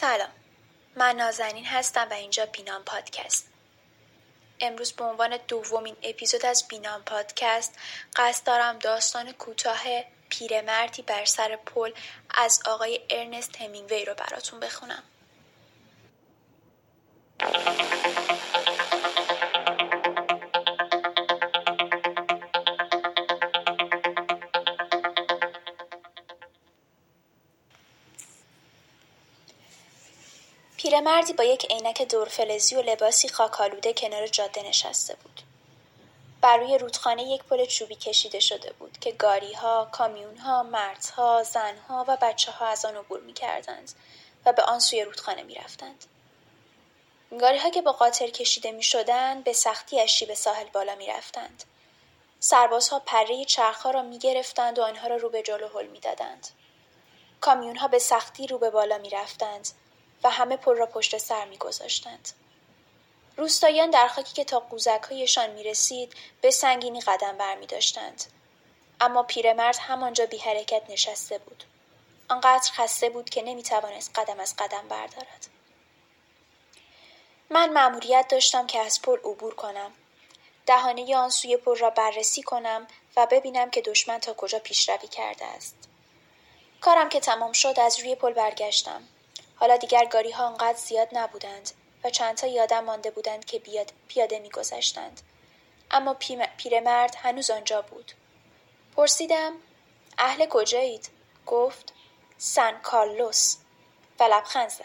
سلام. من نازنین هستم و اینجا بینام پادکست. امروز به عنوان دومین اپیزود از بینام پادکست قصد دارم داستان کوتاه پیرمردی بر سر پل از آقای ارنست همینگوی رو براتون بخونم. پیرمردی با یک عینک دورفلزی و لباسی خاکالوده کنار جاده نشسته بود. بر روی رودخانه یک پل چوبی کشیده شده بود که گاریها، کامیونها، مردها، زنها و بچه ها از آن عبور می کردند و به آن سوی رودخانه می رفتند. گاریها که با قاطر کشیده می به سختی از شیب ساحل بالا می رفتند. سربازها پره چرخها را می گرفتند و آنها را رو به جلو هل می دادند. کامیونها به سختی رو به بالا می رفتند و همه پل را پشت سر میگذاشتند روستاییان در خاکی که تا قوزکهایشان می رسید به سنگینی قدم بر می داشتند. اما پیرمرد همانجا بی حرکت نشسته بود. آنقدر خسته بود که نمی توانست قدم از قدم بردارد. من مأموریت داشتم که از پل عبور کنم. دهانه آن سوی پل را بررسی کنم و ببینم که دشمن تا کجا پیشروی کرده است. کارم که تمام شد از روی پل برگشتم. حالا دیگر گاری ها انقدر زیاد نبودند و چندتا یادم مانده بودند که بیاد پیاده میگذشتند. اما پیرمرد هنوز آنجا بود. پرسیدم اهل کجایید؟ گفت سن کارلوس. و لبخند زد.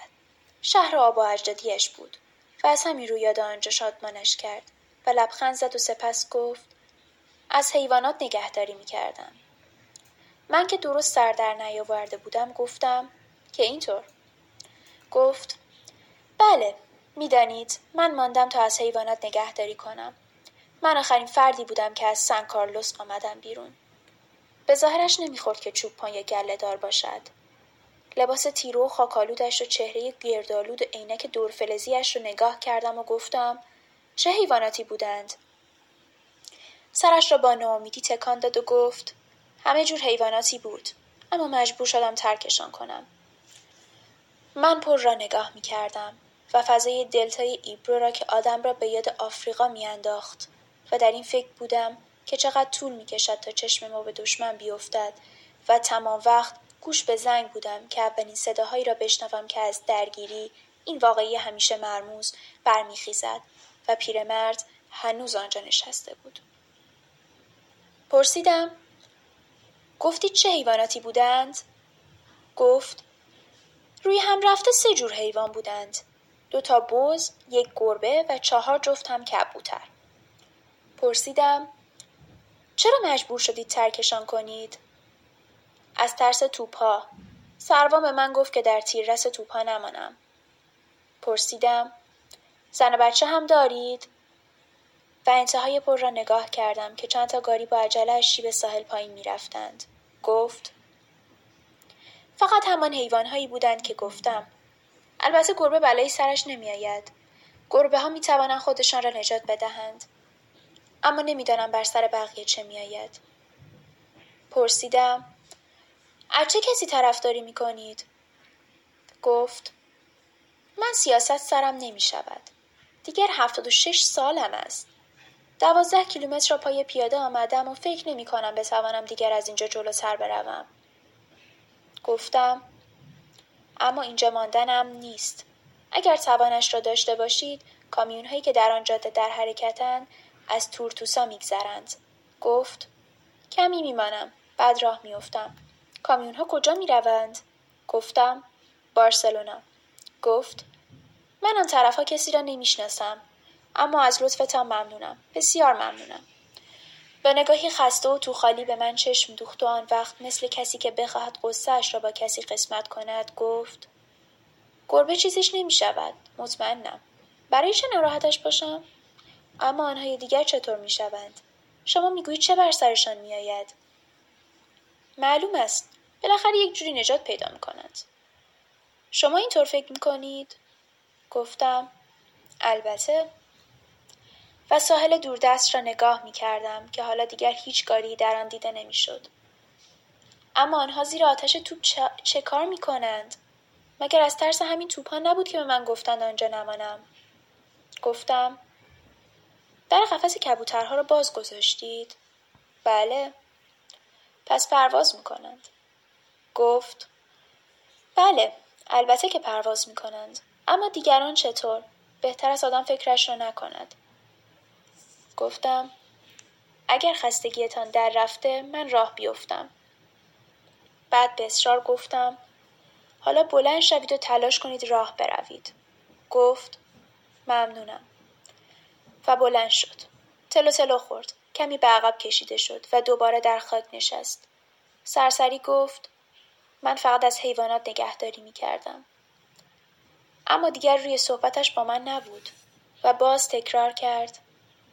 شهر آب و اجدادیش بود و از همین رو یاد آنجا شادمانش کرد. و لبخند زد و سپس گفت از حیوانات نگهداری می‌کردم. من که درست سر در نیاورده بودم گفتم که اینطور. گفت بله می‌دانید من ماندم تا از حیوانات نگهداری کنم. من آخرین فردی بودم که از سن کارلوس آمدم بیرون. به ظاهرش نمی‌خورد که چوب یا گله دار باشد. لباس تیرو و خاکالودش و چهره گردالود و عینک دورفلزیش رو نگاه کردم و گفتم چه حیواناتی بودند؟ سرش را با ناامیدی تکان داد و گفت همه جور حیواناتی بود اما مجبور شدم ترکشان کنم. من پر را نگاه می کردم و فضای دلتای ایبرو را که آدم را به یاد آفریقا میانداخت و در این فکر بودم که چقدر طول می کشد تا چشم ما به دشمن بیفتد و تمام وقت گوش به زنگ بودم که اولین صداهایی را بشنوم که از درگیری این واقعی همیشه مرموز برمیخیزد و پیرمرد هنوز آنجا نشسته بود. پرسیدم گفتی چه حیواناتی بودند؟ گفت روی هم رفته سه جور حیوان بودند. دو تا بز یک گربه و چهار جفت هم کبوتر. پرسیدم چرا مجبور شدید ترکشان کنید؟ از ترس توپها سروان به من گفت که در تیررس توپها نمانم. پرسیدم زن و بچه هم دارید؟ و انتهای پر را نگاه کردم که چند تا گاری با عجله شیب ساحل پایین می‌رفتند. گفت فقط همان حیوانهایی بودند که گفتم البته گربه بلایی سرش نمیآید گربه ها می توانند خودشان را نجات بدهند اما نمی‌دانم بر سر بقیه چه میآید پرسیدم از چه کسی طرفداری می کنید؟ گفت من سیاست سرم نمی شود. دیگر هفتاد و شش سالم است. دوازده کیلومتر را پای پیاده آمدم و فکر نمی کنم بتوانم دیگر از اینجا جلو سر بروم. گفتم اما اینجا ماندنم نیست. اگر توانش را داشته باشید کامیون هایی که در آن جاده در حرکتند از تورتوسا میگذرند. گفت کمی میمانم. بعد راه میافتم. کامیون ها کجا می‌روند؟ گفتم بارسلونا. گفت من آن طرف ها کسی را نمی‌شناسم اما از لطفتان ممنونم. بسیار ممنونم. با نگاهی خسته و تو خالی به من چشم دوخت و آن وقت مثل کسی که بخواهد قصهاش را با کسی قسمت کند گفت گربه چیزیش نمی شود مطمئنم. برای چه ناراحتش باشم؟ اما آنهای دیگر چطور می شوند شما می‌گویید چه بر سرشان می آید معلوم است. بالاخره یک جوری نجات پیدا می کند شما اینطور فکر می کنید گفتم. البته. و ساحل دوردست را نگاه می کردم که حالا دیگر هیچ گاری در آن دیده نمی‌شد. اما آنها زیر آتش توپ چه, کار می کنند؟ مگر از ترس همین توپان نبود که به من گفتند آنجا نمانم؟ گفتم در قفس کبوترها را باز گذاشتید؟ بله. پس پرواز می‌کنند. گفت بله البته که پرواز می‌کنند. اما دیگران چطور؟ بهتر است آدم فکرش را نکند. گفتم اگر خستگیتان در رفته من راه بیفتم. بعد به اصرار گفتم حالا بلند شوید و تلاش کنید راه بروید. گفت ممنونم. و بلند شد. تلو تلو خورد. کمی به عقب کشیده شد و دوباره در خاک نشست. سرسری گفت من فقط از حیوانات نگهداری می کردم. اما دیگر روی صحبتش با من نبود و باز تکرار کرد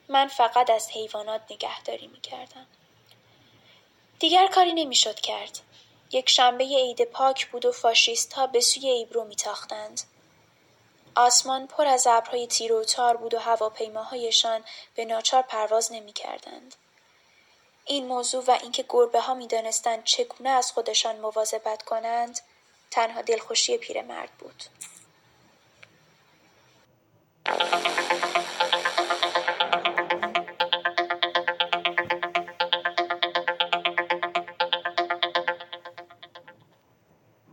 من فقط از حیوانات نگهداری می کردم. دیگر کاری نمی‌شد کرد. یک شنبه عید پاک بود و فاشیست ها به سوی ایبرو میتاختند. آسمان پر از ابرهای تیر و تار بود و هواپیماهایشان به ناچار پرواز نمی‌کردند. این موضوع و اینکه گربه ها می دانستند چگونه از خودشان مواظبت کنند تنها دلخوشی پیرمرد بود.